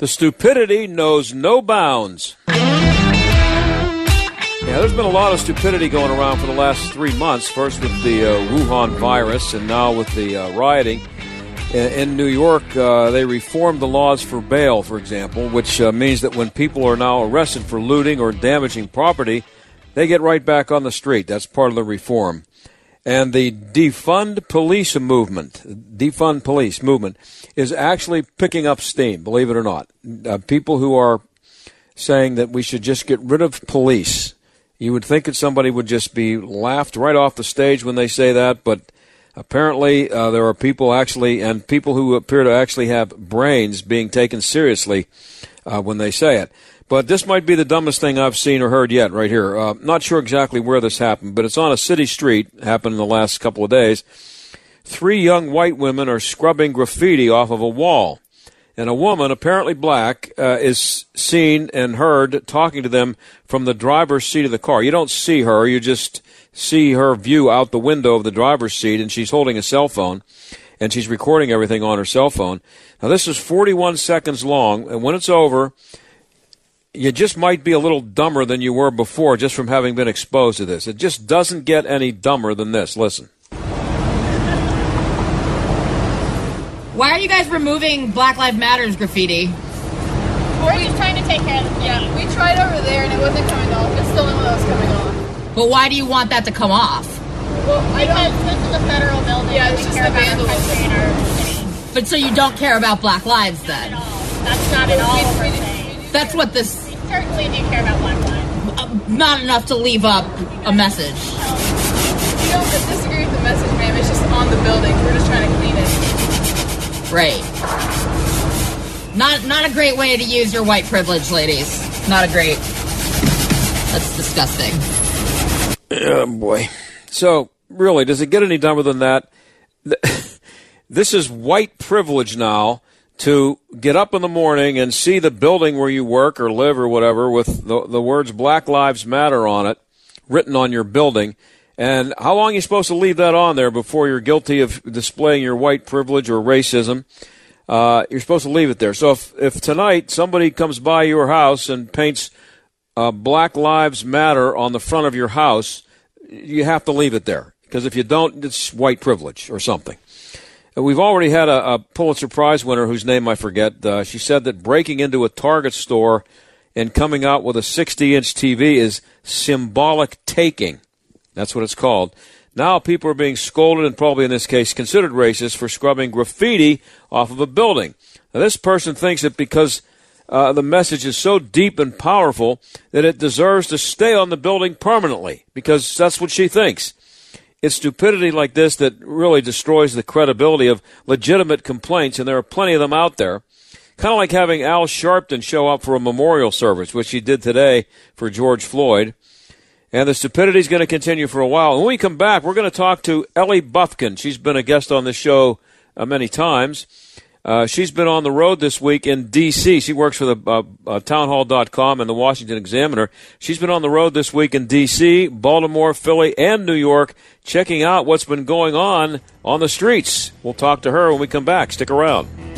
The stupidity knows no bounds. Yeah, there's been a lot of stupidity going around for the last three months. First with the uh, Wuhan virus, and now with the uh, rioting. In, in New York, uh, they reformed the laws for bail, for example, which uh, means that when people are now arrested for looting or damaging property, they get right back on the street. That's part of the reform. And the defund police movement, defund police movement, is actually picking up steam, believe it or not. Uh, people who are saying that we should just get rid of police. You would think that somebody would just be laughed right off the stage when they say that, but apparently uh, there are people actually, and people who appear to actually have brains being taken seriously uh, when they say it. But this might be the dumbest thing I've seen or heard yet, right here. Uh, not sure exactly where this happened, but it's on a city street. Happened in the last couple of days. Three young white women are scrubbing graffiti off of a wall, and a woman, apparently black, uh, is seen and heard talking to them from the driver's seat of the car. You don't see her; you just see her view out the window of the driver's seat, and she's holding a cell phone, and she's recording everything on her cell phone. Now, this is 41 seconds long, and when it's over you just might be a little dumber than you were before just from having been exposed to this. It just doesn't get any dumber than this. Listen. Why are you guys removing Black Lives Matters graffiti? We're just trying to take care of the Yeah, we tried over there and it wasn't coming off. It's still not was coming off. But why do you want that to come off? Well, because this is a federal building. Yeah, it's just care about our country and our city. But so you don't care about Black Lives then? Not That's not at all what we're saying. That's what this. We certainly do care about Black Lives. Uh, not enough to leave up a message. We don't disagree with the message, ma'am. It's just on the building. We're just trying to clean it. Right. Not not a great way to use your white privilege, ladies. Not a great. That's disgusting. Oh boy. So really, does it get any dumber than that? This is white privilege now to get up in the morning and see the building where you work or live or whatever with the, the words Black Lives Matter on it written on your building. And how long are you supposed to leave that on there before you're guilty of displaying your white privilege or racism? Uh, you're supposed to leave it there. So if, if tonight somebody comes by your house and paints uh, Black Lives Matter on the front of your house, you have to leave it there. Because if you don't, it's white privilege or something. We've already had a, a Pulitzer Prize winner whose name I forget. Uh, she said that breaking into a Target store and coming out with a 60 inch TV is symbolic taking. That's what it's called. Now people are being scolded and probably in this case considered racist for scrubbing graffiti off of a building. Now this person thinks that because uh, the message is so deep and powerful that it deserves to stay on the building permanently because that's what she thinks. It's stupidity like this that really destroys the credibility of legitimate complaints, and there are plenty of them out there. Kind of like having Al Sharpton show up for a memorial service, which he did today for George Floyd. And the stupidity is going to continue for a while. When we come back, we're going to talk to Ellie Bufkin. She's been a guest on this show uh, many times. Uh, she's been on the road this week in D.C. She works for the uh, uh, townhall.com and the Washington Examiner. She's been on the road this week in D.C., Baltimore, Philly, and New York, checking out what's been going on on the streets. We'll talk to her when we come back. Stick around.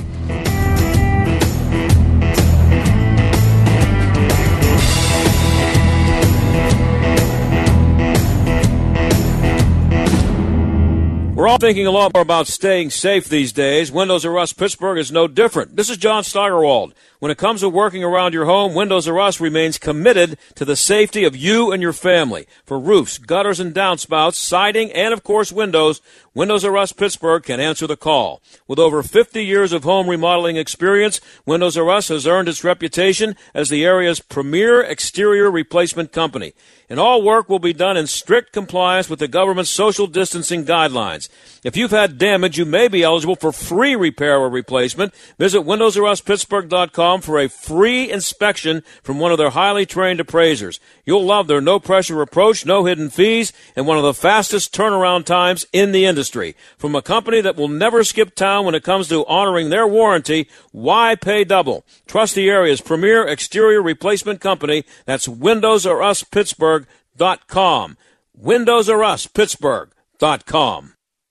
We're all thinking a lot more about staying safe these days. Windows R Us Pittsburgh is no different. This is John Steigerwald. When it comes to working around your home, Windows R Us remains committed to the safety of you and your family. For roofs, gutters and downspouts, siding, and of course windows, Windows R Us Pittsburgh can answer the call. With over 50 years of home remodeling experience, Windows R Us has earned its reputation as the area's premier exterior replacement company. And all work will be done in strict compliance with the government's social distancing guidelines. If you've had damage, you may be eligible for free repair or replacement. Visit WindowsRUsPittsburgh.com for a free inspection from one of their highly trained appraisers. You'll love their no pressure approach, no hidden fees, and one of the fastest turnaround times in the industry. From a company that will never skip town when it comes to honoring their warranty, why pay double? Trust the area's premier exterior replacement company. That's WindowsRUsPittsburgh.com. WindowsRUsPittsburgh.com.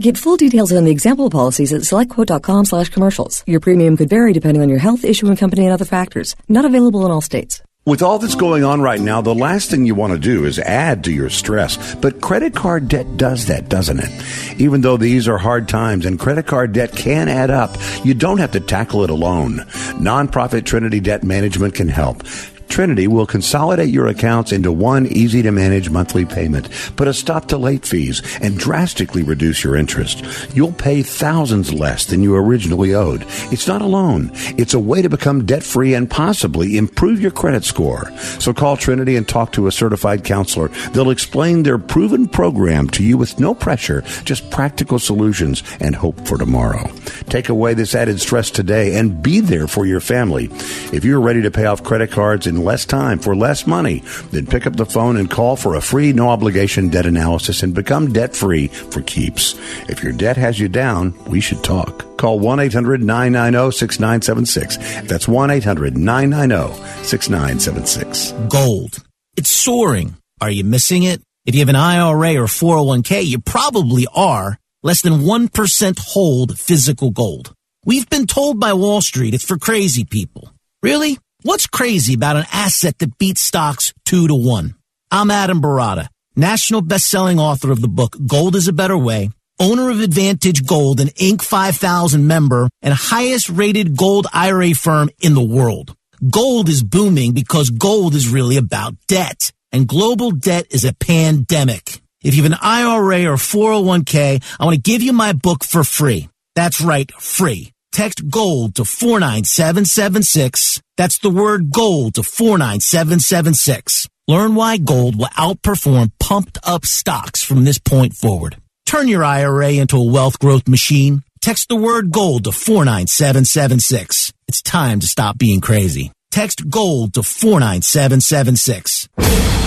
Get full details on the example policies at selectquote.com slash commercials. Your premium could vary depending on your health, issue, and company, and other factors. Not available in all states. With all that's going on right now, the last thing you want to do is add to your stress. But credit card debt does that, doesn't it? Even though these are hard times and credit card debt can add up, you don't have to tackle it alone. Nonprofit Trinity Debt Management can help. Trinity will consolidate your accounts into one easy to manage monthly payment, put a stop to late fees, and drastically reduce your interest. You'll pay thousands less than you originally owed. It's not a loan. It's a way to become debt free and possibly improve your credit score. So call Trinity and talk to a certified counselor. They'll explain their proven program to you with no pressure, just practical solutions and hope for tomorrow. Take away this added stress today and be there for your family. If you're ready to pay off credit cards less time for less money, then pick up the phone and call for a free no obligation debt analysis and become debt free for keeps. If your debt has you down, we should talk. Call 1 800 990 6976. That's 1 800 990 6976. Gold. It's soaring. Are you missing it? If you have an IRA or 401k, you probably are. Less than 1% hold physical gold. We've been told by Wall Street it's for crazy people. Really? What's crazy about an asset that beats stocks two to one? I'm Adam Baratta, national best-selling author of the book Gold is a Better Way, owner of Advantage Gold, an Inc. 5000 member, and highest rated gold IRA firm in the world. Gold is booming because gold is really about debt, and global debt is a pandemic. If you have an IRA or 401k, I want to give you my book for free. That's right, free. Text GOLD to 49776. That's the word GOLD to 49776. Learn why gold will outperform pumped up stocks from this point forward. Turn your IRA into a wealth growth machine. Text the word GOLD to 49776. It's time to stop being crazy. Text GOLD to 49776.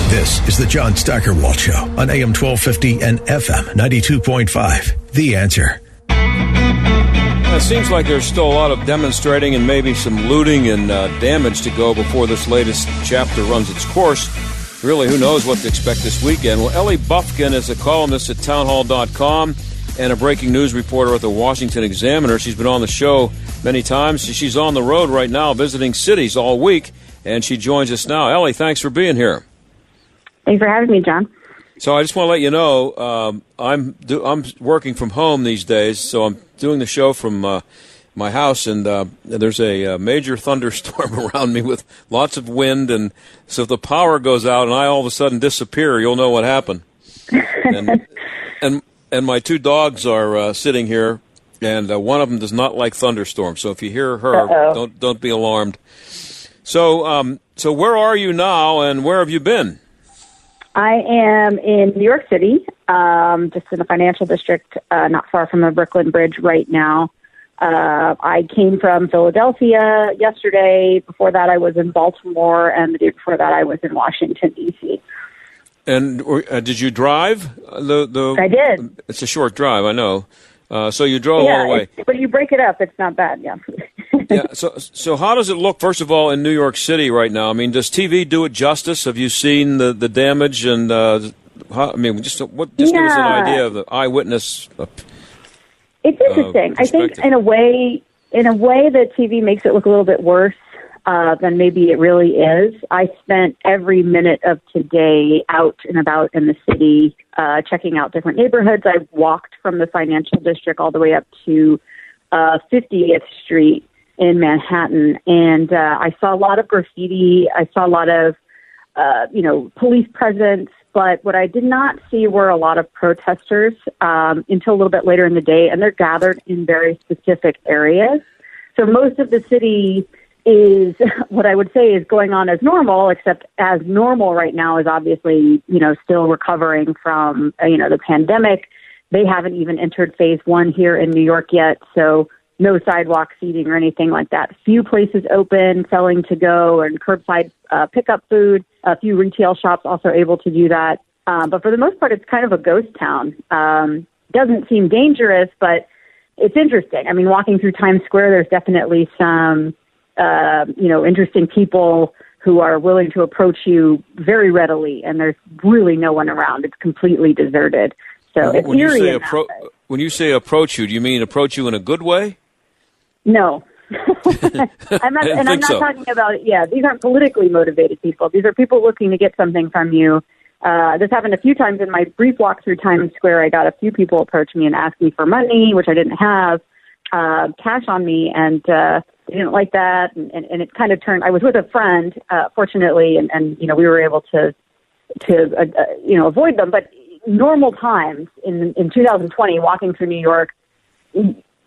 This is the John Steigerwald Show on AM 1250 and FM 92.5. The answer. Seems like there's still a lot of demonstrating and maybe some looting and uh, damage to go before this latest chapter runs its course. Really, who knows what to expect this weekend? Well, Ellie Bufkin is a columnist at townhall.com and a breaking news reporter at the Washington Examiner. She's been on the show many times. She's on the road right now visiting cities all week, and she joins us now. Ellie, thanks for being here. Thanks for having me, John. So I just want to let you know um, I'm do, I'm working from home these days, so I'm doing the show from uh, my house, and uh, there's a, uh, major thunderstorm around me with lots of wind, and so if the power goes out and I all of a sudden disappear, you'll know what happened. And and, and my two dogs are uh, sitting here, and uh, one of them does not like thunderstorms. So if you hear her, Uh-oh. don't don't be alarmed. So, um, so where are you now, and where have you been? I am in New York City, um, just in the financial district, uh, not far from the Brooklyn Bridge right now. Uh, I came from Philadelphia yesterday. Before that, I was in Baltimore, and the day before that, I was in Washington D.C. And uh, did you drive? The the I did. It's a short drive, I know. Uh, so you drove yeah, all the way. but you break it up; it's not bad. Yeah. yeah. So so how does it look? First of all, in New York City right now. I mean, does TV do it justice? Have you seen the the damage and? Uh, how, I mean, just what? Just give us an idea of the eyewitness. Uh, It's interesting. I think in a way, in a way that TV makes it look a little bit worse uh, than maybe it really is. I spent every minute of today out and about in the city, uh, checking out different neighborhoods. I walked from the financial district all the way up to uh, 50th Street in Manhattan, and uh, I saw a lot of graffiti. I saw a lot of uh, you know, police presence. But what I did not see were a lot of protesters um, until a little bit later in the day, and they're gathered in very specific areas. So most of the city is what I would say is going on as normal, except as normal right now is obviously, you know, still recovering from, uh, you know, the pandemic. They haven't even entered phase one here in New York yet. So no sidewalk seating or anything like that. Few places open, selling to go and curbside uh, pickup food. A few retail shops also able to do that. Um, but for the most part, it's kind of a ghost town. Um, doesn't seem dangerous, but it's interesting. I mean, walking through Times Square, there's definitely some, uh, you know, interesting people who are willing to approach you very readily, and there's really no one around. It's completely deserted. So it's when you say appro- when you say approach you, do you mean approach you in a good way? No. I'm not, and I'm not so. talking about, yeah, these aren't politically motivated people. These are people looking to get something from you. Uh, this happened a few times in my brief walk through Times Square. I got a few people approach me and ask me for money, which I didn't have, uh, cash on me, and uh, they didn't like that. And, and, and it kind of turned. I was with a friend, uh, fortunately, and, and you know we were able to to uh, uh, you know avoid them. But normal times in in 2020, walking through New York,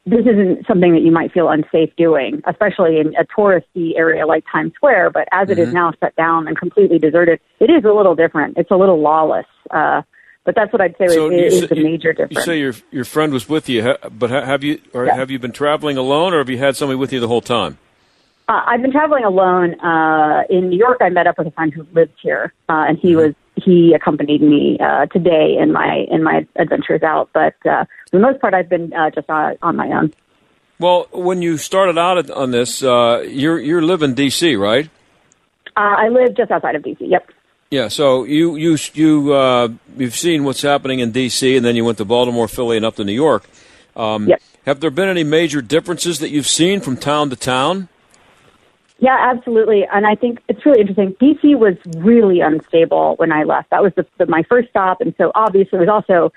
this isn't something that you might feel unsafe doing, especially in a touristy area like Times Square. But as it is Mhm. now shut down and completely deserted, it is a little different. It's a little lawless. Uh, but that's what I'd say So is, is say- the major difference. You say your your friend was with you, but have you or have you been traveling alone, or have you had somebody with you the whole time? Uh, I've been traveling alone. Uh, in New York, I met up with a friend who lives here, uh, and he was he accompanied me uh, today in my in my adventures out. But uh, for the most part, I've been uh, just on, on my own. Well, when you started out on this, uh, you're you're live in D.C., right? Uh, I live just outside of DC. Yep. Yeah. So you you you uh, you've seen what's happening in D.C., and then you went to Baltimore, Philly, and up to New York. Um, Yep. Have there been any major differences that you've seen from town to town? Yeah, absolutely. And I think it's really interesting. DC was really unstable when I left. That was the, the, my first stop, and so obviously it was also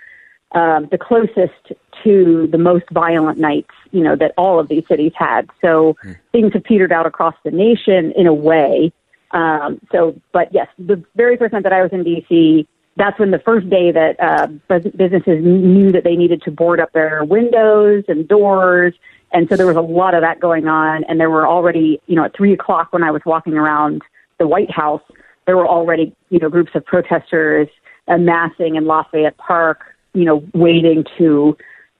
um, the closest to the most violent nights, you know, that all of these cities had. So things have petered out across the nation in a way. Um, so, but yes, the very first night that I was in DC, that's when the first day that uh, bus- businesses knew that they needed to board up their windows and doors. And so there was a lot of that going on. And there were already, you know, at three o'clock when I was walking around the White House, there were already, you know, groups of protesters amassing in Lafayette Park, you know, waiting to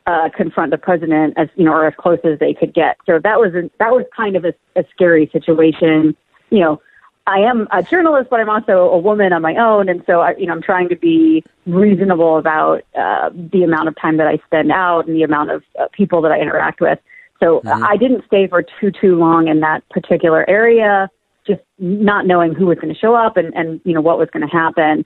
uh, confront the president as, you know, or as close as they could get. So that was, a, that was kind of a, a scary situation. You know, I am a journalist, but I'm also a woman on my own, and so I, you know I'm trying to be reasonable about uh, the amount of time that I spend out and the amount of uh, people that I interact with. So Mm-hmm. I didn't stay for too too long in that particular area, just not knowing who was going to show up and and you know what was going to happen.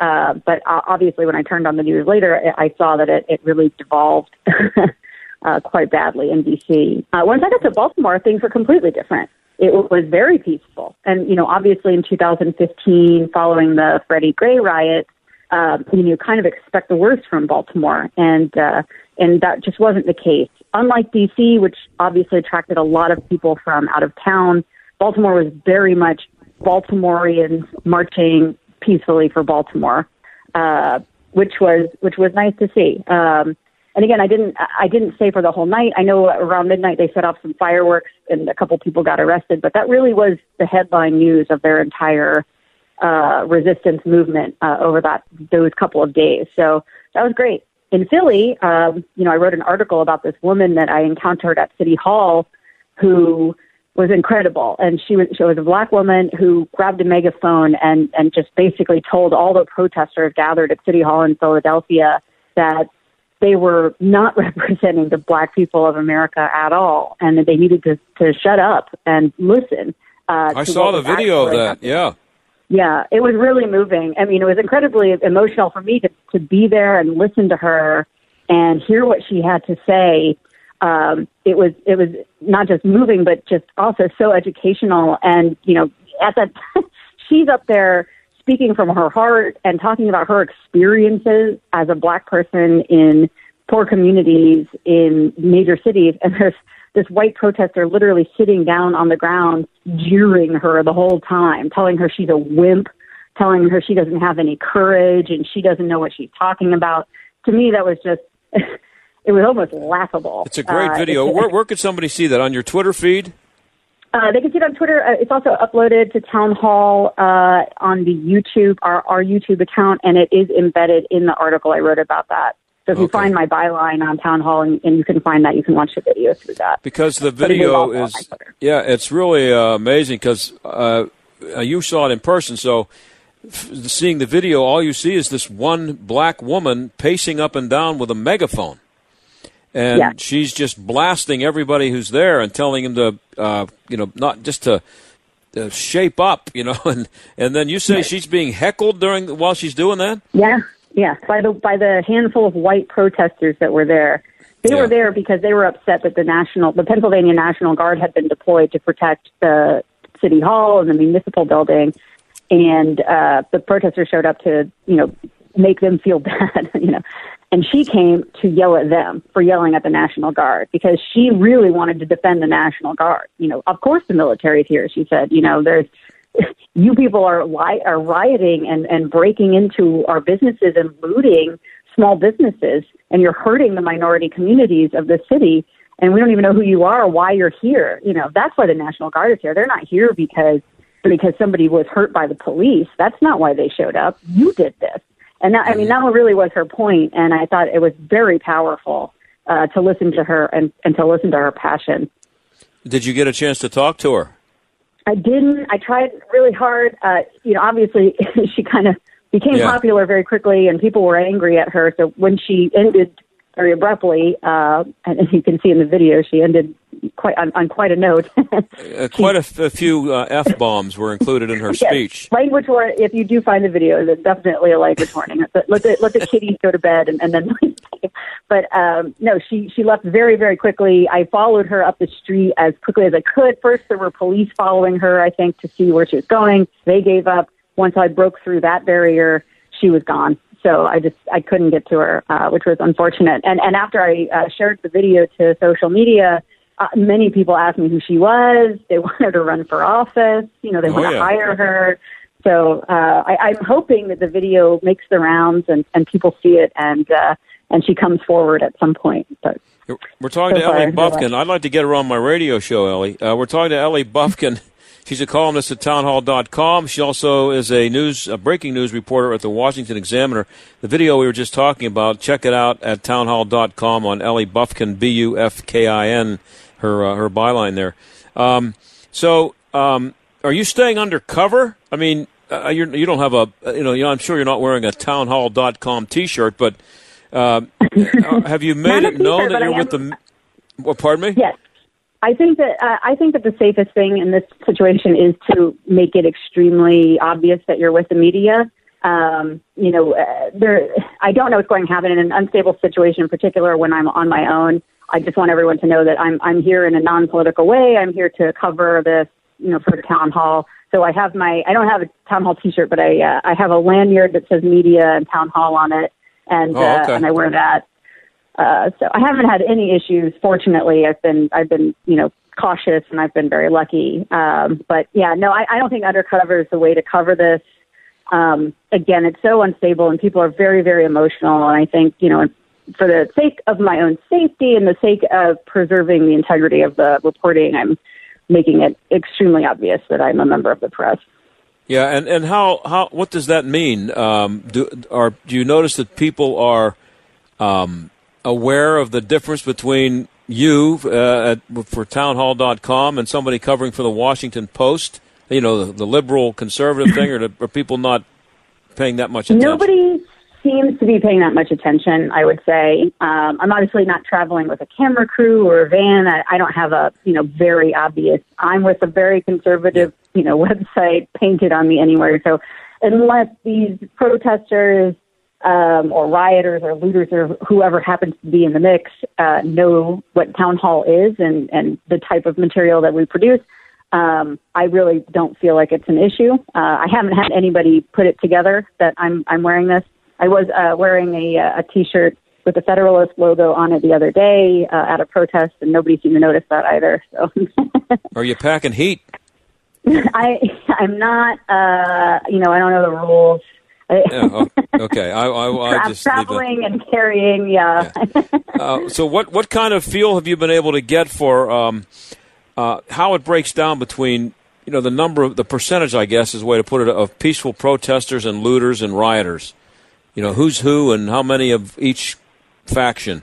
Uh, but uh, obviously, when I turned on the news later, I saw that it, it really devolved uh, quite badly in DC. Uh, once I got to Baltimore, things were completely different. It was very peaceful, and you know, obviously in 2015, following the Freddie Gray riots, um, you know, kind of expect the worst from Baltimore, and uh, and that just wasn't the case. Unlike DC, which obviously attracted a lot of people from out of town, Baltimore was very much Baltimoreans marching peacefully for Baltimore, uh, which was which was nice to see. Um, and again, I didn't I didn't stay for the whole night. I know around midnight they set off some fireworks and a couple people got arrested, but that really was the headline news of their entire uh, resistance movement uh, over that those couple of days. So that was great. In Philly, um, you know, I wrote an article about this woman that I encountered at City Hall, who was incredible, and she was she was a black woman who grabbed a megaphone and and just basically told all the protesters gathered at City Hall in Philadelphia that they were not representing the black people of America at all, and that they needed to, to shut up and listen. Uh, I saw the video of that. Happening. Yeah. Yeah, it was really moving. I mean, it was incredibly emotional for me to, to be there and listen to her and hear what she had to say. Um, it was it was not just moving, but just also so educational. And you know, at that, she's up there speaking from her heart and talking about her experiences as a black person in poor communities in major cities. And there's this white protester literally sitting down on the ground, jeering her the whole time, telling her she's a wimp, telling her she doesn't have any courage and she doesn't know what she's talking about. To me, that was just. it was almost laughable. It's a great uh, video. Where, where could somebody see that on your Twitter feed? Uh, they can see it on Twitter. Uh, it's also uploaded to Town Hall uh, on the YouTube, our, our YouTube account, and it is embedded in the article I wrote about that. So if okay. you find my byline on Town Hall and, and, you can find that, you can watch the video through that. Because the video is, yeah, it's really uh, amazing because uh, you saw it in person. So f- seeing the video, all you see is this one black woman pacing up and down with a megaphone and yeah. she's just blasting everybody who's there and telling them to, uh, you know, not just to uh, shape up, you know, and and then you say she's being heckled during while she's doing that. Yeah, yeah, by the by the handful of white protesters that were there. They yeah. were there because they were upset that the national, the Pennsylvania National Guard had been deployed to protect the city hall and the municipal building, and uh, the protesters showed up to, you know, make them feel bad, you know. And she came to yell at them for yelling at the National Guard because she really wanted to defend the National Guard. You know, of course the military's here, she said. You know, there's you people are li- are rioting and and breaking into our businesses and looting small businesses and you're hurting the minority communities of the city and we don't even know who you are or why you're here. You know, that's why the National Guard is here. They're not here because because somebody was hurt by the police. That's not why they showed up. You did this. And that, I mean, that really was her point, and I thought it was very powerful uh, to listen to her and, and to listen to her passion. Did you get a chance to talk to her? I didn't. I tried really hard. Uh, you know, obviously, she kind of became yeah. popular very quickly, and people were angry at her. So when she ended very abruptly, uh, and as you can see in the video, she ended quite on, on quite a note. uh, quite a, f- a few uh, f bombs were included in her speech. Language warning. If you do find the video, it's definitely a language warning. Let the let the kitties go to bed, and, and then. but um, no, she she left very very quickly. I followed her up the street as quickly as I could. First, there were police following her. I think to see where she was going. They gave up. Once I broke through that barrier, she was gone so I just I couldn't get to her, uh, which was unfortunate. And and after I uh, shared the video to social media, uh, many people asked me who she was. They wanted to run for office. You know, they oh, want to yeah. hire her. So uh, I, I'm hoping that the video makes the rounds and, and people see it and uh, and she comes forward at some point. But we're talking so to Ellie Bufkin. I'd like to get her on my radio show, Ellie. Uh, we're talking to Ellie Bufkin. She's a columnist at townhall.com. She also is a news, a breaking news reporter at the Washington Examiner. The video we were just talking about, check it out at townhall.com on Ellie Bufkin, B U F K I N, her uh, her byline there. Um, so, um, are you staying undercover? I mean, uh, you're, you do not have a, you know, I'm sure you're not wearing a townhall.com T-shirt, but uh, have you made it known that you're with the? Well, pardon me. Yes. I think that uh, I think that the safest thing in this situation is to make it extremely obvious that you're with the media. Um, you know, uh, there. I don't know what's going to happen in an unstable situation, in particular when I'm on my own. I just want everyone to know that I'm I'm here in a non-political way. I'm here to cover this, you know, for the town hall. So I have my I don't have a town hall T-shirt, but I uh, I have a lanyard that says media and town hall on it, and oh, okay. uh, and I wear that. Uh, so I haven't had any issues. Fortunately, I've been I've been you know cautious and I've been very lucky. Um, but yeah, no, I, I don't think undercover is the way to cover this. Um, again, it's so unstable and people are very very emotional. And I think you know for the sake of my own safety and the sake of preserving the integrity of the reporting, I'm making it extremely obvious that I'm a member of the press. Yeah, and, and how, how what does that mean? Um, do are do you notice that people are um, aware of the difference between you uh, at, for townhall.com and somebody covering for the Washington Post? You know, the, the liberal conservative thing, or are people not paying that much attention? Nobody seems to be paying that much attention, I would say. Um, I'm obviously not traveling with a camera crew or a van. I, I don't have a, you know, very obvious. I'm with a very conservative, you know, website painted on me anywhere. So unless these protesters um, or rioters or looters or whoever happens to be in the mix uh, know what town hall is and, and the type of material that we produce, um, I really don't feel like it's an issue. Uh, I haven't had anybody put it together that I'm I'm wearing this. I was uh, wearing a, uh, a T-shirt with the Federalist logo on it the other day uh, at a protest, and nobody seemed to notice that either. So, are you packing heat? I I'm not. Uh, you know, I don't know the rules. yeah, okay. I, I, I just traveling and carrying. Yeah. yeah. Uh, so, what what kind of feel have you been able to get for um, uh, how it breaks down between you know the number of the percentage, I guess, is a way to put it, of peaceful protesters and looters and rioters? You know, who's who and how many of each faction?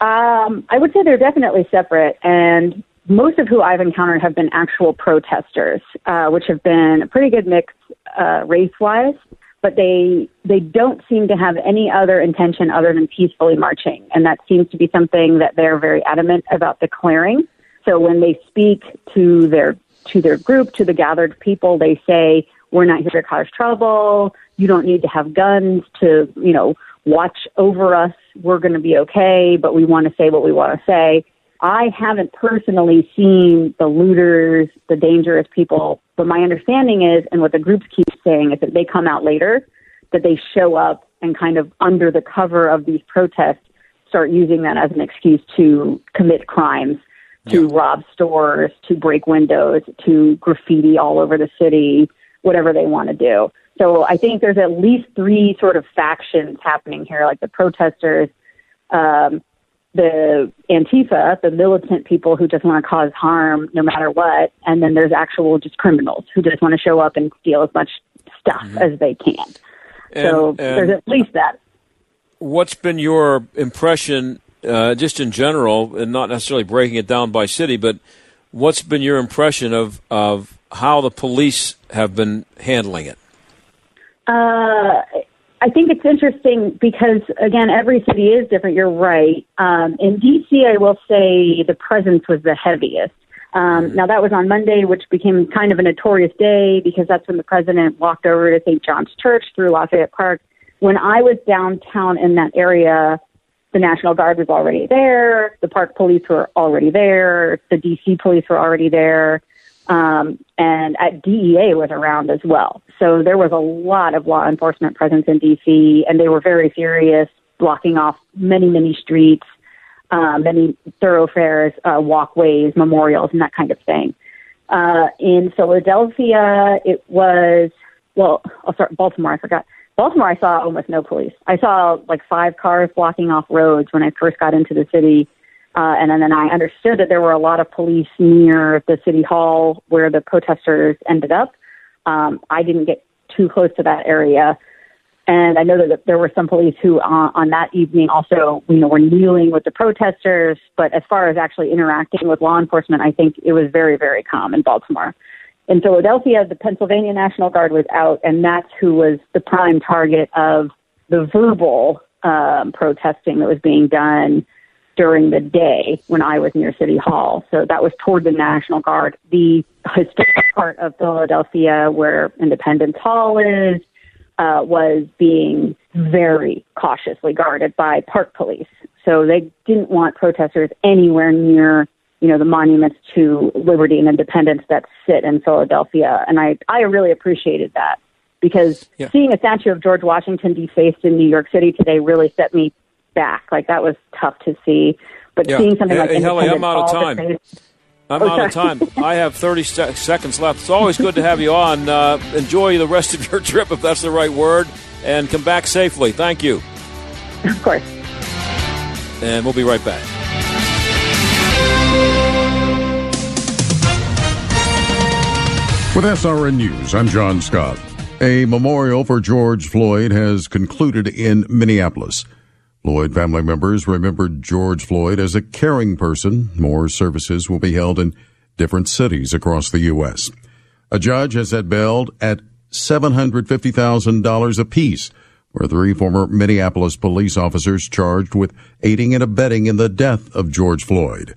Um, I would say they're definitely separate, and most of who I've encountered have been actual protesters, uh, which have been a pretty good mix uh, race-wise. But they they don't seem to have any other intention other than peacefully marching, and that seems to be something that they're very adamant about declaring. So when they speak to their to their group, to the gathered people, they say, "We're not here to cause trouble. You don't need to have guns to, you know, watch over us. We're going to be okay, but we want to say what we want to say. I haven't personally seen the looters, the dangerous people, but my understanding is, and what the groups keep saying, is that they come out later, that they show up and kind of under the cover of these protests start using that as an excuse to commit crimes, to yeah. rob stores, to break windows, to graffiti all over the city, whatever they want to do. So I think there's at least three sort of factions happening here, like the protesters, um, the Antifa, the militant people who just want to cause harm no matter what, and then there's actual just criminals who just want to show up and steal as much stuff mm-hmm. as they can. And, so and there's at least that. What's been your impression, uh, just in general, and not necessarily breaking it down by city, but what's been your impression of of how the police have been handling it? Uh, I think it's interesting because, again, every city is different. You're right. Um, in D.C., I will say the presence was the heaviest. Um, mm-hmm. now, that was on Monday, which became kind of a notorious day because that's when the president walked over to St. John's Church through Lafayette Park. When I was downtown in that area, the National Guard was already there, the park police were already there, the DC police were already there. Um, and at DEA was around as well. So there was a lot of law enforcement presence in DC, and they were very serious, blocking off many, many streets, uh, many thoroughfares, uh, walkways, memorials, and that kind of thing. Uh, in Philadelphia, it was, well, oh, sorry, Baltimore, I forgot. Baltimore, I saw almost no police. I saw like five cars blocking off roads when I first got into the city uh, and then I understood that there were a lot of police near the city hall where the protesters ended up. Um, I didn't get too close to that area. And I know that there were some police who, uh, on that evening, also, you know, were kneeling with the protesters. But as far as actually interacting with law enforcement, I think it was very, very calm in Baltimore. In Philadelphia, the Pennsylvania National Guard was out, and that's who was the prime target of the verbal um, protesting that was being done during the day when I was near City Hall. So that was toward the National Guard. The historic part of Philadelphia where Independence Hall is uh, was being very cautiously guarded by park police. So they didn't want protesters anywhere near, you know, the monuments to liberty and independence that sit in Philadelphia. And I, I really appreciated that because yeah. seeing a statue of George Washington defaced in New York City today really set me back. Like that was tough to see. But yeah. seeing something like hey, Ellie, I'm out of time. I'm oh, out of time. I have 30 se- seconds left. It's always good to have you on. Uh, enjoy the rest of your trip, if that's the right word, and come back safely. Thank you. Of course. and we'll be right back. With SRN News, I'm John Scott. A memorial for George Floyd has concluded in Minneapolis. Floyd family members remembered George Floyd as a caring person. More services will be held in different cities across the U.S. A judge has set bail at $750,000 apiece for three former Minneapolis police officers charged with aiding and abetting in the death of George Floyd.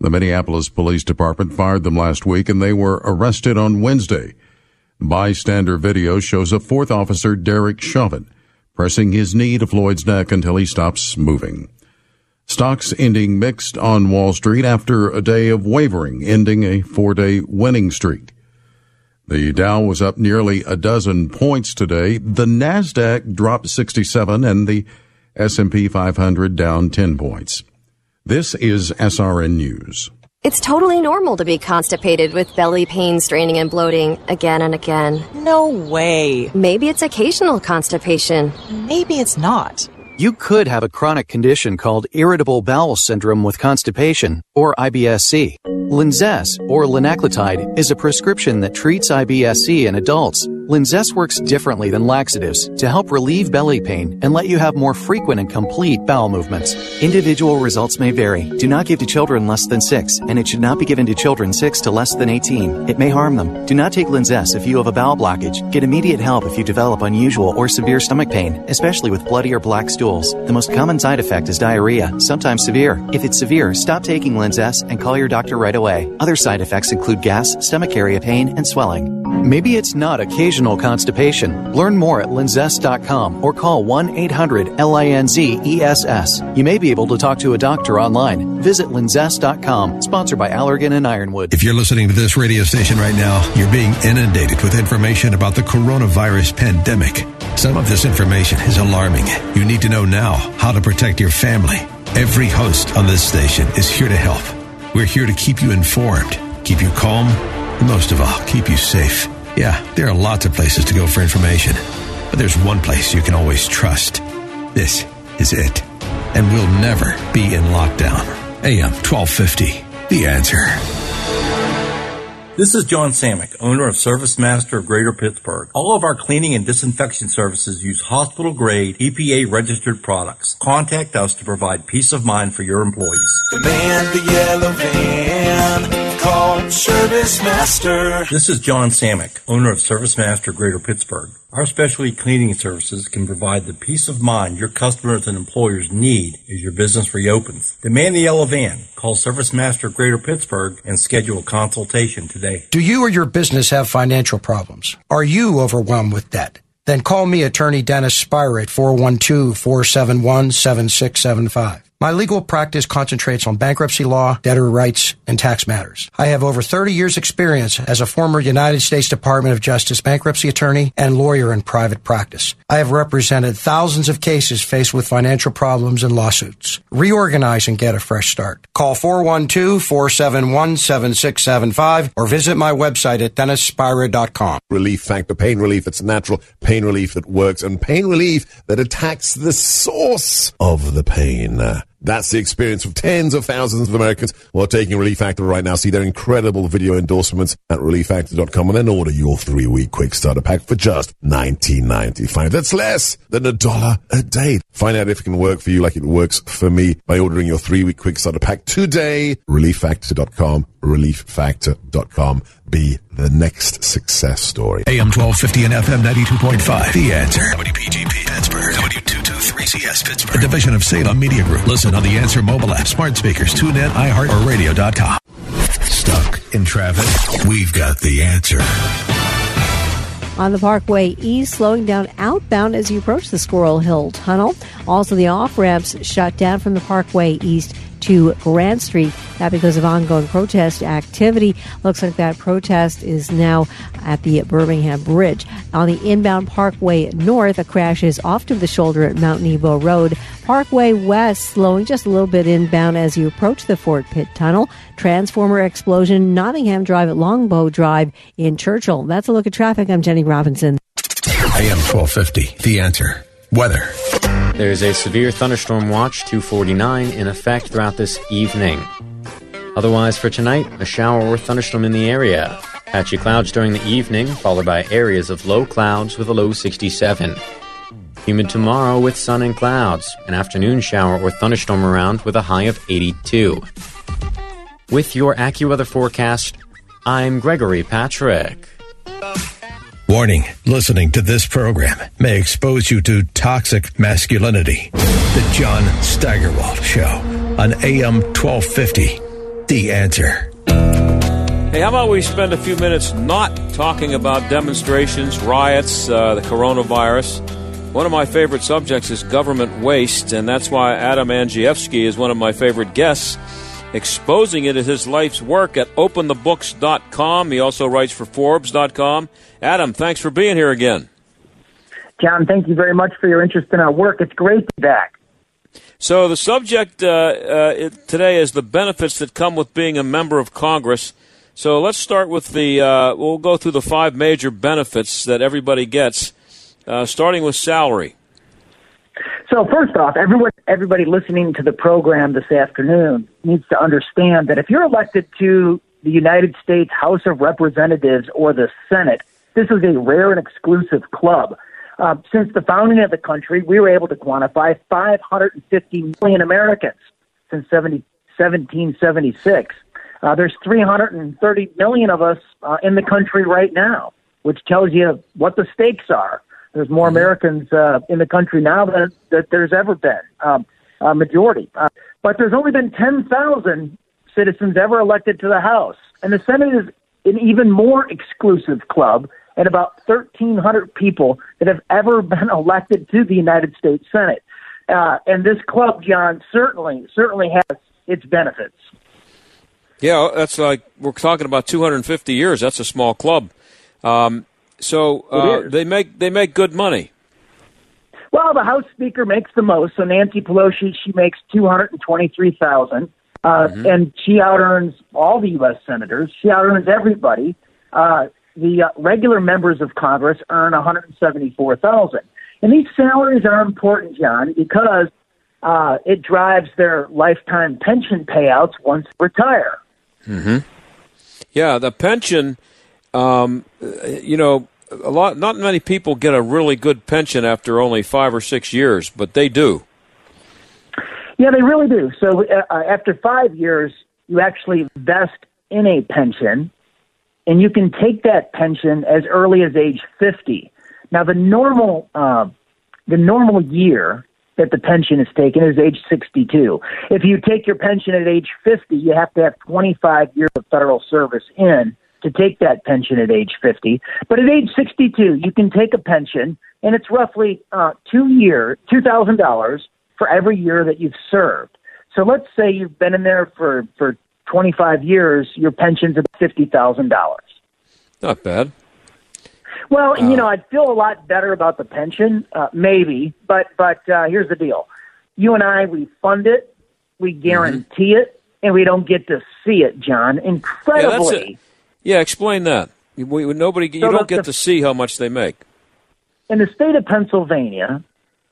The Minneapolis Police Department fired them last week and they were arrested on Wednesday. Bystander video shows a fourth officer, Derek Chauvin, pressing his knee to Floyd's neck until he stops moving. Stocks ending mixed on Wall Street after a day of wavering, ending a four day winning streak. The Dow was up nearly a dozen points today. The Nasdaq dropped 67 and the S&P 500 down 10 points. This is SRN News. It's totally normal to be constipated with belly pain, straining, and bloating again and again. No way. Maybe it's occasional constipation. Maybe it's not. You could have a chronic condition called irritable bowel syndrome with constipation, or IBS-C. Linzess, or linaclotide, is a prescription that treats IBS-C in adults. Linzess works differently than laxatives to help relieve belly pain and let you have more frequent and complete bowel movements. Individual results may vary. Do not give to children less than 6, and it should not be given to children 6 to less than 18. It may harm them. Do not take Linzess if you have a bowel blockage. Get immediate help if you develop unusual or severe stomach pain, especially with bloody or black stools. The most common side effect is diarrhea, sometimes severe. If it's severe, stop taking Linzess and call your doctor right away. Other side effects include gas, stomach area pain, and swelling. Maybe it's not occasional constipation. Learn more at linzess.com or call 1 800 LINZESS. You may be able to talk to a doctor online. Visit linzess.com, sponsored by Allergan and Ironwood. If you're listening to this radio station right now, you're being inundated with information about the coronavirus pandemic. Some of this information is alarming. You need to know now how to protect your family. Every host on this station is here to help. We're here to keep you informed, keep you calm, and most of all, keep you safe. Yeah, there are lots of places to go for information, but there's one place you can always trust. This is it. And we'll never be in lockdown. AM 1250, The Answer. This is John Samick, owner of Service Master of Greater Pittsburgh. All of our cleaning and disinfection services use hospital grade EPA registered products. Contact us to provide peace of mind for your employees. The yellow van. Call Service Master. This is John Samick, owner of Service Master Greater Pittsburgh. Our specialty cleaning services can provide the peace of mind your customers and employers need as your business reopens. Demand the yellow van. Call Service Master Greater Pittsburgh and schedule a consultation today. Do you or your business have financial problems? Are you overwhelmed with debt? Then call me, attorney Dennis Spire at 412-471-7675. My legal practice concentrates on bankruptcy law, debtor rights, and tax matters. I have over 30 years experience as a former United States Department of Justice bankruptcy attorney and lawyer in private practice. I have represented thousands of cases faced with financial problems and lawsuits. Reorganize and get a fresh start. Call 412-471-7675 or visit my website at dennisspira.com. Relief Factor, pain relief that's natural, pain relief that works, and pain relief that attacks the source of the pain. That's the experience of tens of thousands of Americans who are taking Relief Factor right now. See their incredible video endorsements at relieffactor.com and then order your three week quick starter pack for just $19.95. That's less than a dollar a day. Find out if it can work for you like it works for me by ordering your three week quick starter pack today. Relieffactor.com, relieffactor.com. Be the next success story. AM 1250 and FM 92.5. The answer. WPGP Pittsburgh. W223CS Pittsburgh. A division of Salem Media Group. Listen on the Answer mobile app, smart speakers, tune in, iHeart, or radio.com. Stuck in traffic? We've got the answer. On the Parkway East, slowing down outbound as you approach the Squirrel Hill Tunnel. Also, the off ramps shut down from the Parkway East to Grant Street. That because of ongoing protest activity. Looks like that protest is now at the Birmingham Bridge. On the inbound Parkway North, a crash is off to the shoulder at Mount Nebo Road. Parkway West slowing just a little bit inbound as you approach the Fort Pitt Tunnel. Transformer explosion, Nottingham Drive at Longbow Drive in Churchill. That's a look at traffic. I'm Jenny Robinson. AM 1250, The Answer. Weather. There's a severe thunderstorm watch 249 in effect throughout this evening. Otherwise, for tonight, a shower or thunderstorm in the area. Patchy clouds during the evening, followed by areas of low clouds with a low 67. Humid tomorrow with sun and clouds. An afternoon shower or thunderstorm around with a high of 82. With your AccuWeather forecast, I'm Gregory Patrick. Warning listening to this program may expose you to toxic masculinity. The John Steigerwald Show on AM 1250. The answer. Hey, how about we spend a few minutes not talking about demonstrations, riots, uh, the coronavirus? One of my favorite subjects is government waste, and that's why Adam Andrzejewski is one of my favorite guests, exposing it as his life's work at openthebooks.com. He also writes for Forbes.com. Adam, thanks for being here again. John, thank you very much for your interest in our work. It's great to be back. So, the subject uh, uh, today is the benefits that come with being a member of Congress. So, let's start with the, uh, we'll go through the five major benefits that everybody gets, uh, starting with salary. So, first off, everyone, everybody listening to the program this afternoon needs to understand that if you're elected to the United States House of Representatives or the Senate, this is a rare and exclusive club. Uh, since the founding of the country, we were able to quantify 550 million Americans since 70, 1776. Uh, there's 330 million of us uh, in the country right now, which tells you what the stakes are. There's more Americans uh, in the country now than that there's ever been, um, a majority. Uh, but there's only been 10,000 citizens ever elected to the House, and the Senate is an even more exclusive club and about 1,300 people that have ever been elected to the United States Senate. Uh, and this club, John, certainly certainly has its benefits. Yeah, that's like we're talking about 250 years. That's a small club. Um, so uh, they make they make good money. Well, the House Speaker makes the most. So Nancy Pelosi, she makes two hundred and twenty-three thousand, uh, Mm-hmm. and she out earns all the U.S. senators. She out earns everybody. Uh, the uh, regular members of Congress earn one hundred seventy-four thousand, and these salaries are important, John, because uh, it drives their lifetime pension payouts once they retire. hmm Yeah, the pension. Um, you know, a lot. Not many people get a really good pension after only five or six years, but they do. Yeah, they really do. So uh, uh, after five years, you actually vest in a pension, and you can take that pension as early as age 50. Now, the normal uh, the normal year that the pension is taken is age 62. If you take your pension at age 50, you have to have 25 years of federal service in to take that pension at age 50. But at age 62, you can take a pension, and it's roughly uh, two year, two thousand dollars for every year that you've served. So let's say you've been in there for for 25 years, your pension's about fifty thousand dollars. Not bad. Well, you know, I'd feel a lot better about the pension, uh, maybe, but but uh, here's the deal: you and I, we fund it, we guarantee it, and we don't get to see it, John. Yeah, Incredibly, it. Yeah, explain that. You- we- nobody. You So don't the- get to see how much they make. in the state of Pennsylvania,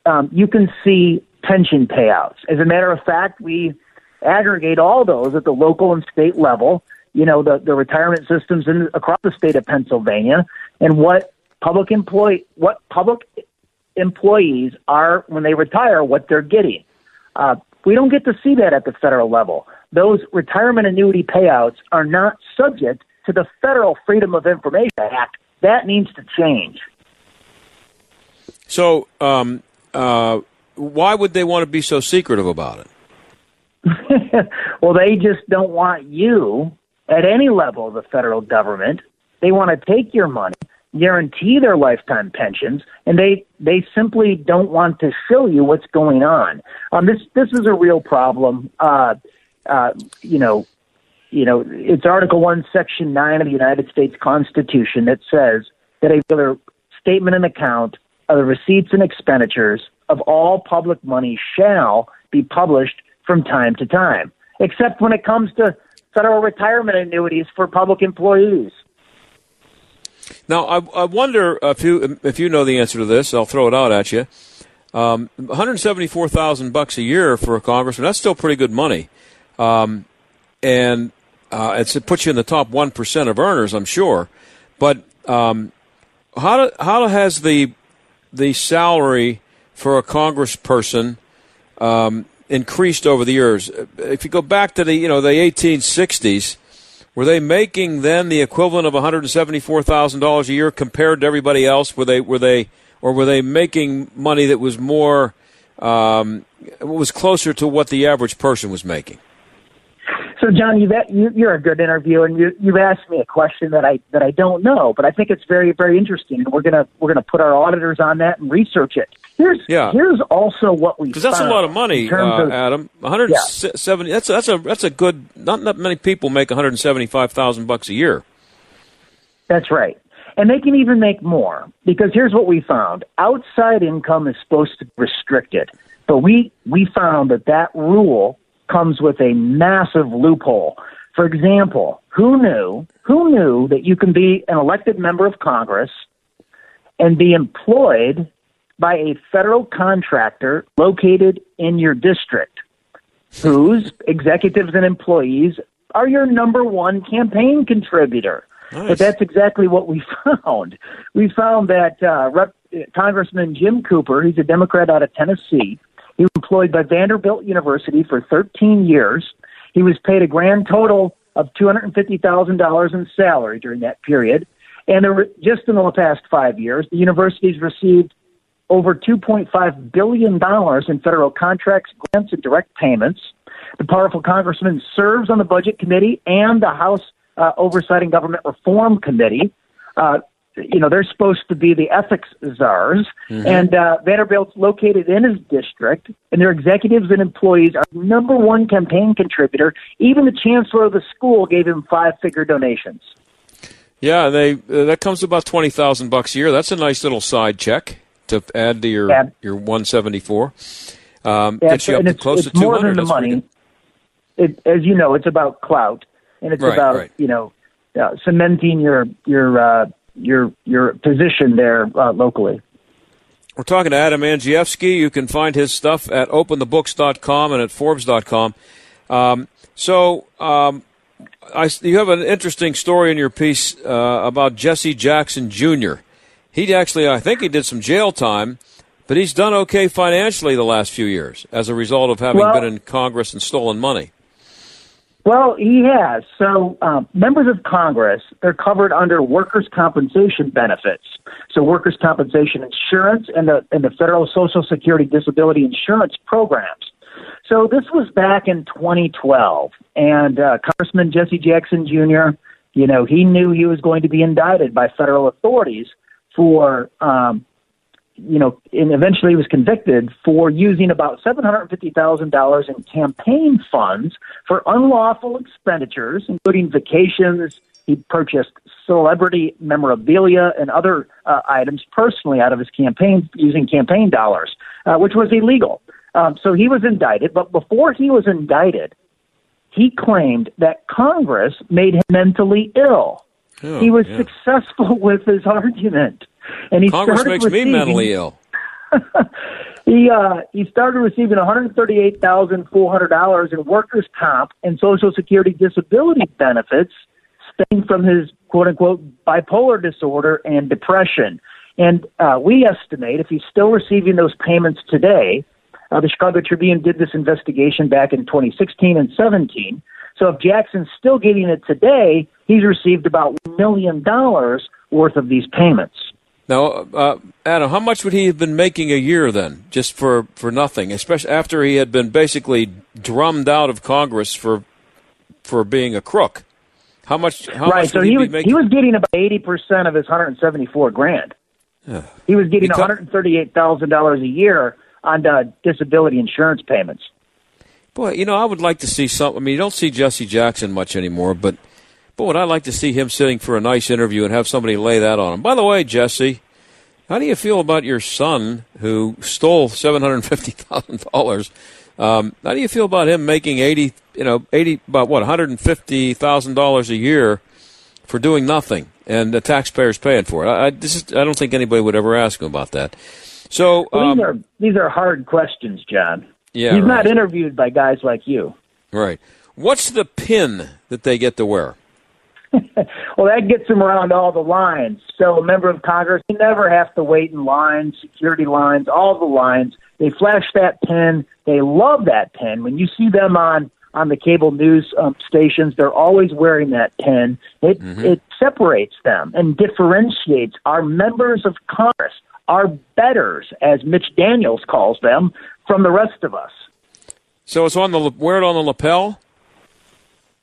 um, you can see pension payouts. As a matter of fact, we aggregate all those at the local and state level. You know, the, the retirement systems in, across the state of Pennsylvania and what public employee, what public employees are when they retire, what they're getting. Uh, we don't get to see that at the federal level. Those retirement annuity payouts are not subject to the Federal Freedom of Information Act. That needs to change. So, um, uh, why would they want to be so secretive about it? well, they just don't want you at any level of the federal government. They want to take your money, guarantee their lifetime pensions, and they they simply don't want to show you what's going on. Um, this this is a real problem. Uh, uh, you know, you know, it's Article One, Section Nine of the United States Constitution that says that a regular statement and account of the receipts and expenditures of all public money shall be published from time to time, except when it comes to federal retirement annuities for public employees. Now, I, I wonder if you if you know the answer to this. I'll throw it out at you. Um, 174,000 bucks a year for a congressman. That's still pretty good money. Um, and uh, it puts you in the top 1% of earners, I'm sure. But um, how, how has the, the salary for a congressperson um, increased over the years? If you go back to the, you know, the 1860s, were they making then the equivalent of one hundred and seventy four thousand dollars a year compared to everybody else? Were they were they or were they making money that was more um, was closer to what the average person was making? So, John, you've you, you're a good interview, and you, you've asked me a question that I that I don't know, but I think it's very very interesting, and we're gonna we're gonna put our auditors on that and research it. Here's Yeah. here's also what we Because that's a lot of money, uh, of- Adam. One hundred seventy. That's a, that's a that's a good. Not that many people make one hundred seventy five thousand bucks a year. That's right. And they can even make more because here's what we found. Outside income is supposed to be restricted, but we, we found that that rule comes with a massive loophole. For example, who knew, who knew that you can be an elected member of Congress and be employed by a federal contractor located in your district whose executives and employees are your number one campaign contributor. But that's exactly what we found. We found that uh, Rep- Congressman Jim Cooper, he's a Democrat out of Tennessee, he was employed by Vanderbilt University for 13 years. He was paid a grand total of $250,000 in salary during that period. And there were, just in the past five years, the university's received over $2.5 billion in federal contracts, grants, and direct payments. The powerful congressman serves on the Budget Committee and the House uh, Oversight and Government Reform Committee. Uh, you know, they're supposed to be the ethics czars. Mm-hmm. And uh, Vanderbilt's located in his district, and their executives and employees are number one campaign contributor. Even the chancellor of the school gave him five figure donations. Yeah, they uh, that comes to about twenty thousand bucks a year. That's a nice little side check to add to your Yeah. your one seventy four. Um, Yeah, gets you up to it's, close to two more than the money. It, as you know, it's about clout, and it's Right, about right. you know uh, cementing your your uh, your your position there uh, locally. We're talking to Adam Andrzejewski. You can find his stuff at openthebooks.com and at forbes.com. Um, so um, I, you have an interesting story in your piece uh, about Jesse Jackson Jr. He actually, I think he did some jail time, but he's done okay financially the last few years as a result of having Well- been in Congress and stolen money. Well, he has. So, um, members of Congress, they're covered under workers' compensation benefits. So, workers' compensation insurance and the and the federal Social Security disability insurance programs. So, this was back in 2012, and uh, Congressman Jesse Jackson Jr. You know, he knew he was going to be indicted by federal authorities for um, you know, and eventually he was convicted for using about $750,000 in campaign funds for unlawful expenditures, including vacations. He purchased celebrity memorabilia and other uh, items personally out of his campaign using campaign dollars, uh, which was illegal. Um, so he was indicted, but before he was indicted, he claimed that Congress made him mentally ill. Oh, he was yeah. successful with his argument, and he Congress started makes me receiving, mentally ill. He uh, he started receiving one hundred thirty eight thousand four hundred dollars in workers' comp and Social Security disability benefits, stemming from his quote unquote bipolar disorder and depression. And uh, we estimate if he's still receiving those payments today, uh, the Chicago Tribune did this investigation back in 2016 and 17. So if Jackson's still getting it today, he's received about $1 million worth of these payments. Now, uh, Adam, how much would he have been making a year then, just for, for nothing, especially after he had been basically drummed out of Congress for for being a crook? How much? How right. much So would he, he was making? he was getting about 80% of his 174 grand. Yeah. He was getting $138,000 a year on uh, disability insurance payments. Boy, you know, I would like to see some. I mean, you don't see Jesse Jackson much anymore, but but would I like to see him sitting for a nice interview and have somebody lay that on him? By the way, Jesse, how do you feel about your son who stole seven hundred fifty thousand dollars? Um, how do you feel about him making eighty? You know, eighty about what one hundred and fifty thousand dollars a year for doing nothing, and the taxpayers paying for it. I, I, this is, I don't think anybody would ever ask him about that. So Well, um, these are these are hard questions, John. Yeah, he's right. not interviewed by guys like you. right. What's the pin that they get to wear? Well, that gets them around all the lines. So a member of Congress, they never have to wait in lines, security lines, all the lines. They flash that pin. They love that pin. When you see them on on the cable news um, stations, they're always wearing that pin. It it separates them and differentiates our members of Congress, our betters, as Mitch Daniels calls them, from the rest of us. So it's on the wear it on the lapel.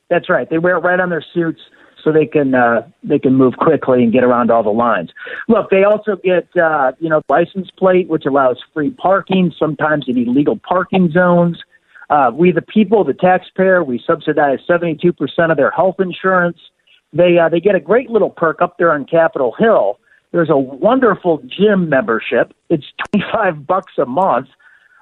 That's right. They wear it right on their suits so they can uh, they can move quickly and get around all the lines. Look, they also get uh, you know license plate, which allows free parking. Sometimes in illegal parking zones. Uh, we, the people, the taxpayer, we subsidize seventy-two percent of their health insurance. They uh, they get a great little perk up there on Capitol Hill. There's a wonderful gym membership. It's twenty-five bucks a month.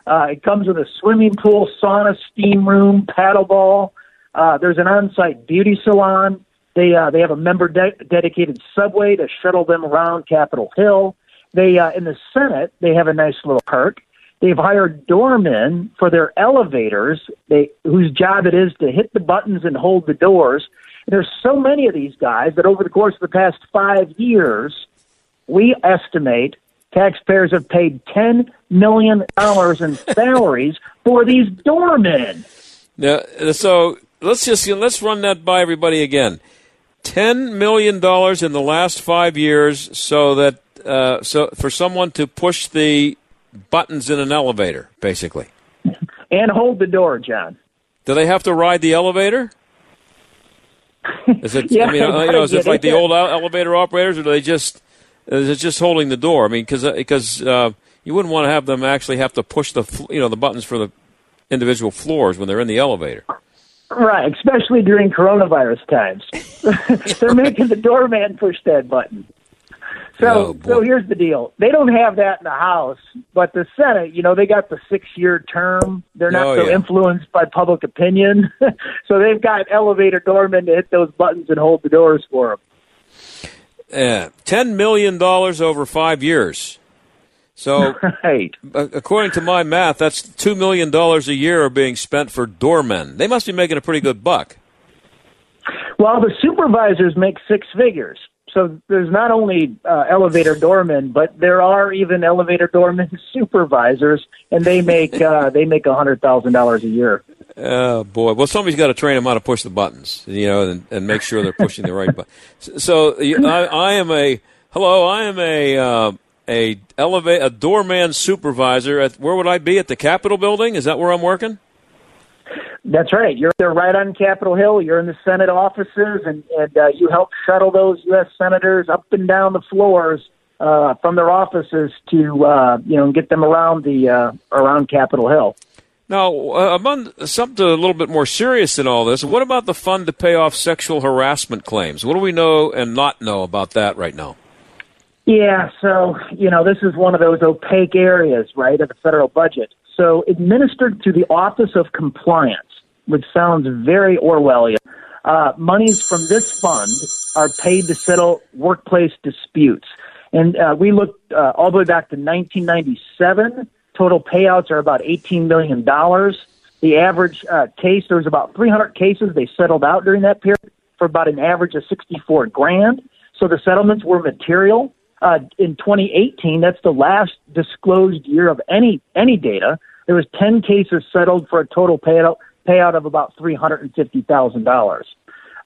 Uh, it comes with a swimming pool, sauna, steam room, paddleball. Uh, there's an on-site beauty salon. They uh, they have a member de- dedicated subway to shuttle them around Capitol Hill. They uh, in the Senate they have a nice little perk. They've hired doormen for their elevators, they, whose job it is to hit the buttons and hold the doors. There's so many of these guys that over the course of the past five years, we estimate taxpayers have paid ten million dollars in salaries for these doormen. Now, so let's just let's run that by everybody again. Ten million dollars in the last five years, so that uh, so for someone to push the buttons in an elevator, basically. And hold the door, John. Do they have to ride the elevator? Is it? Yeah, I mean, you know, is it like the old elevator operators, or do they just is just holding the door? I mean, because because uh, you wouldn't want to have them actually have to push the you know the buttons for the individual floors when they're in the elevator. Right, especially during coronavirus times. They're making the doorman push that button. So, Oh, so here's the deal. They don't have that in the House, but the Senate, you know, they got the six-year term. They're not Oh, so yeah. influenced by public opinion, so they've got elevator doormen to hit those buttons and hold the doors for them. Yeah, ten million dollars over five years. So, right. according to my math, that's two million dollars a year are being spent for doormen. They must be making a pretty good buck. Well, the supervisors make six figures. So there's not only uh, elevator doormen, but there are even elevator doormen supervisors, and they make uh, they make a hundred thousand dollars a year. Oh boy! Well, somebody's got to train them how to push the buttons, you know, and, and make sure they're pushing the right button. So I, I am a hello. I am a uh, a elevate a doorman supervisor. At where would I be at the Capitol building? Is that where I'm working? That's right. You're there right on Capitol Hill. You're in the Senate offices, and and uh, you help shuttle those U.S. senators up and down the floors uh, from their offices to uh, you know get them around the uh, around Capitol Hill. Now, uh, among something a little bit more serious than all this, what about the fund to pay off sexual harassment claims? What do we know and not know about that right now? Yeah, so, you know, this is one of those opaque areas, right, of the federal budget. So, administered through the Office of Compliance, which sounds very Orwellian, uh, monies from this fund are paid to settle workplace disputes. And uh, we looked uh, all the way back to 1997. Total payouts are about $18 million. The average uh, case, there was about 300 cases they settled out during that period for about an average of 64 grand. So the settlements were material. Uh, in 2018, that's the last disclosed year of any any data. There was 10 cases settled for a total payout payout of about $350,000.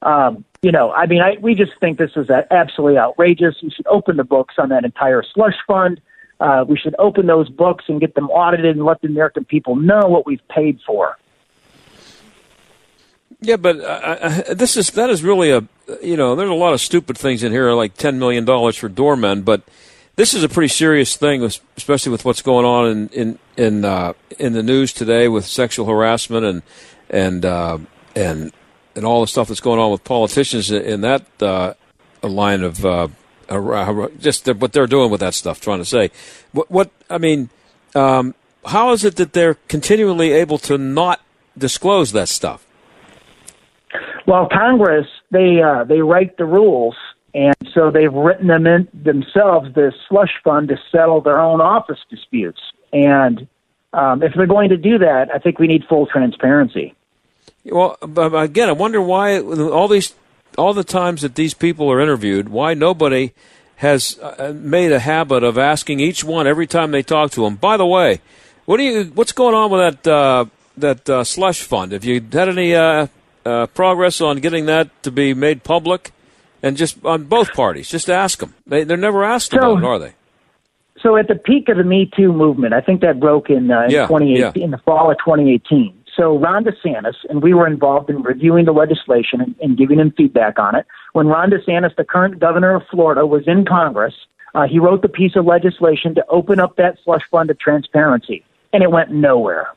Um, you know, I mean, I, we just think this is absolutely outrageous. We should open the books on that entire slush fund. Uh, we should open those books and get them audited and let the American people know what we've paid for. Yeah, but uh, uh, this is that is really a you know there's a lot of stupid things in here like ten million dollars for doormen, but this is a pretty serious thing, especially with what's going on in in in, uh, in the news today with sexual harassment and and uh, and and all the stuff that's going on with politicians in, that uh, line of uh, just the, what they're doing with that stuff. Trying to say what what I mean. Um, how is it that they're continually able to not disclose that stuff? Well, Congress they uh, they write the rules, And so they've written them in themselves this slush fund to settle their own office disputes. And um, if they're going to do that, I think we need full transparency. Well, again, I wonder why all these, all the times that these people are interviewed, why nobody has uh, made a habit of asking each one every time they talk to them. By the way, what do you, what's going on with that uh, that uh, slush fund? Have you had any uh, uh, progress on getting that to be made public? And just on both parties, just ask them. They, they're never asked about it, are they? So at the peak of the Me Too movement, I think that broke in, uh, in Yeah, 2018, yeah. in the fall of 2018. So Ron DeSantis, and we were involved in reviewing the legislation and, and giving him feedback on it. When Ron DeSantis, the current governor of Florida, was in Congress, uh, he wrote the piece of legislation to open up that slush fund to transparency, and it went nowhere.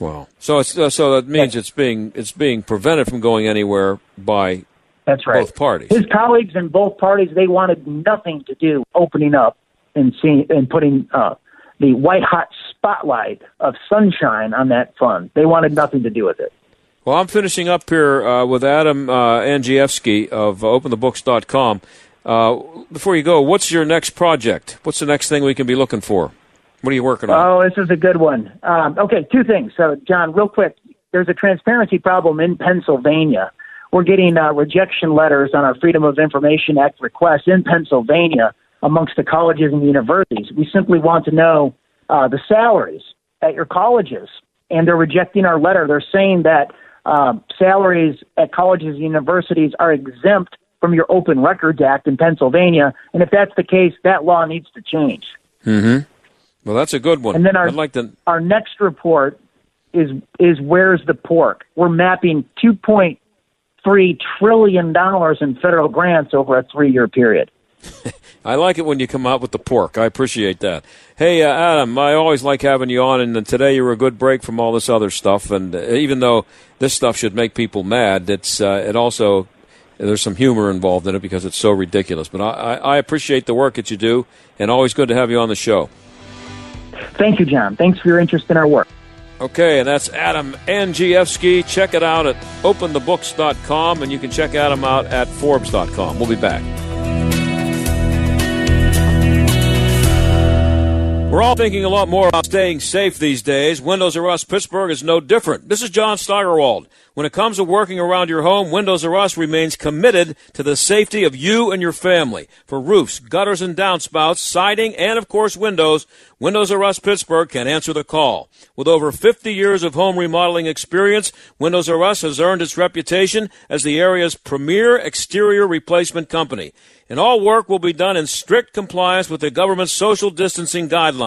Wow. So it's uh, so that means it's being it's being prevented from going anywhere by That's right. both parties. His colleagues in both parties, they wanted nothing to do opening up and seeing and putting uh, the white hot spotlight of sunshine on that fund. They wanted nothing to do with it. Well, I'm finishing up here uh, with Adam uh, Andrzejewski of OpenTheBooks.com. Uh, before you go, what's your next project? What's the next thing we can be looking for? What are you working on? Oh, this is a good one. Um, okay, two things. So, John, real quick, there's a transparency problem in Pennsylvania. We're getting uh, rejection letters on our Freedom of Information Act requests in Pennsylvania amongst the colleges and universities. We simply want to know uh, the salaries at your colleges, and they're rejecting our letter. They're saying that uh, salaries at colleges and universities are exempt from your Open Records Act in Pennsylvania, and if that's the case, that law needs to change. Mm-hmm. Well, that's a good one. And then our I'd like to. our next report is is where's the pork? We're mapping two point three trillion dollars in federal grants over a three year period. I like it when you come out with the pork. I appreciate that. Hey, uh, Adam, I always like having you on, and today you were a good break from all this other stuff. And uh, even though this stuff should make people mad, it's uh, it also there's some humor involved in it because it's so ridiculous. But I, I, I appreciate the work that you do, and always good to have you on the show. Thank you, John. Thanks for your interest in our work. Okay, and that's Adam Andrzejewski. Check it out at openthebooks.com, and you can check Adam out at Forbes.com. We'll be back. We're all thinking a lot more about staying safe these days. Windows R Us Pittsburgh is no different. This is John Steigerwald. When it comes to working around your home, Windows R Us remains committed to the safety of you and your family. For roofs, gutters and downspouts, siding, and of course windows, Windows R Us Pittsburgh can answer the call. With over 50 years of home remodeling experience, Windows R Us has earned its reputation as the area's premier exterior replacement company. And all work will be done in strict compliance with the government's social distancing guidelines.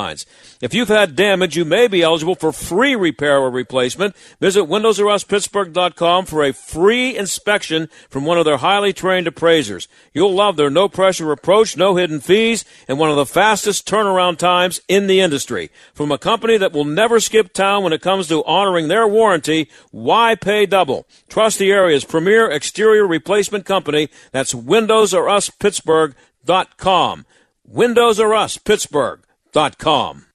If you've had damage, you may be eligible for free repair or replacement. Visit WindowsRUsPittsburgh.com for a free inspection from one of their highly trained appraisers. You'll love their no pressure approach, no hidden fees, and one of the fastest turnaround times in the industry. From a company that will never skip town when it comes to honoring their warranty, why pay double? Trust the area's premier exterior replacement company. That's Windows R Us Pittsburgh.com. Us Pittsburgh.com.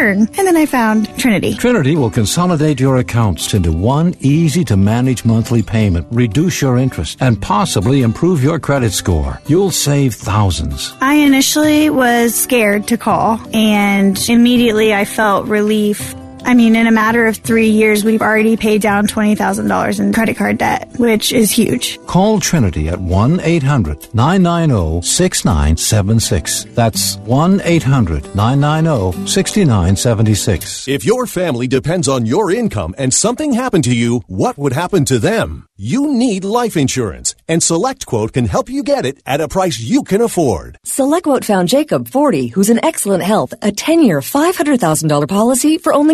And then I found Trinity. Trinity will consolidate your accounts into one easy to manage monthly payment, reduce your interest, and possibly improve your credit score. You'll save thousands. I initially was scared to call and immediately I felt relief. I mean, in a matter of three years, we've already paid down $20,000 in credit card debt, which is huge. Call Trinity at 1 800 990 6976. That's 1 800 990 6976. If your family depends on your income and something happened to you, what would happen to them? You need life insurance, and SelectQuote can help you get it at a price you can afford. SelectQuote found Jacob, 40, who's in excellent health, a 10 year, $500,000 policy for only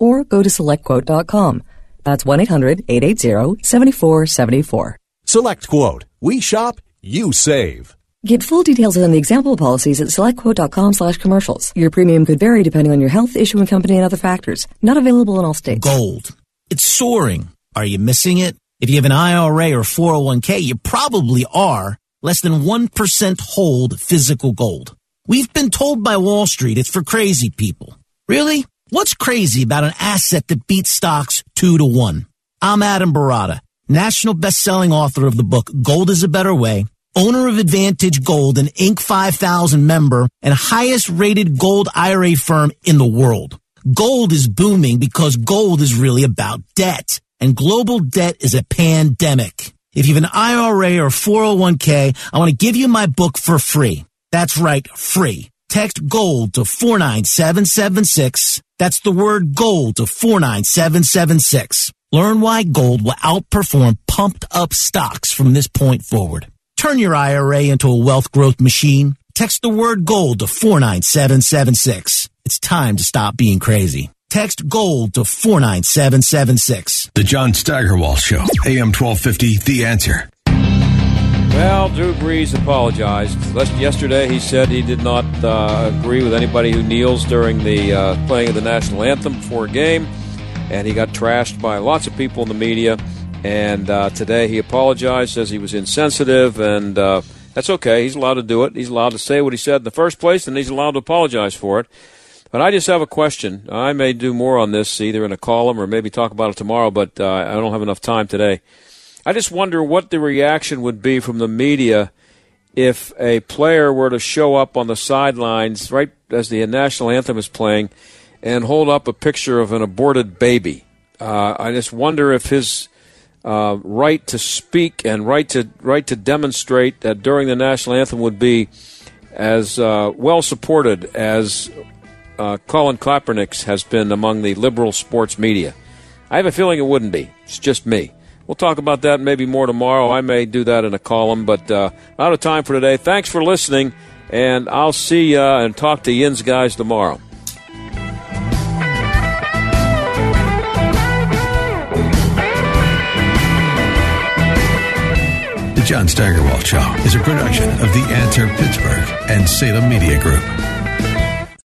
Or go to selectquote.com. That's 1-800-880-7474. Select Quote. We shop, you save. Get full details on the example policies at selectquote.com slash commercials. Your premium could vary depending on your health, issuing company, and other factors. Not available in all states. Gold. It's soaring. Are you missing it? If you have an IRA or 401k, you probably are. Less than 1% hold physical gold. We've been told by Wall Street it's for crazy people. Really? What's crazy about an asset that beats stocks two to one? I'm Adam Baratta, national best-selling author of the book Gold is a Better Way, owner of Advantage Gold, an Inc. 5000 member, and highest rated gold IRA firm in the world. Gold is booming because gold is really about debt, and global debt is a pandemic. If you have an IRA or 401k, I want to give you my book for free. That's right, free. Text GOLD to 49776. That's the word GOLD to 49776. Learn why gold will outperform pumped up stocks from this point forward. Turn your IRA into a wealth growth machine. Text the word GOLD to 49776. It's time to stop being crazy. Text GOLD to 49776. The John Steigerwald Show, AM 1250, The Answer. Well, Drew Brees apologized. Yesterday, he said he did not uh, agree with anybody who kneels during the uh, playing of the national anthem before a game, and he got trashed by lots of people in the media. And uh, today, he apologized, says he was insensitive, and uh, that's okay. He's allowed to do it. He's allowed to say what he said in the first place, and he's allowed to apologize for it. But I just have a question. I may do more on this either in a column or maybe talk about it tomorrow, but uh, I don't have enough time today. I just wonder what the reaction would be from the media if a player were to show up on the sidelines right as the national anthem is playing and hold up a picture of an aborted baby. Uh, I just wonder if his uh, right to speak and right to right to demonstrate that during the national anthem would be as uh, well supported as uh, Colin Kaepernick's has been among the liberal sports media. I have a feeling it wouldn't be. It's just me. We'll talk about that maybe more tomorrow. I may do that in a column, but uh, out of time for today. Thanks for listening, and I'll see you and talk to Yin's guys tomorrow. The John Steigerwald Show is a production of The Answer Pittsburgh and Salem Media Group.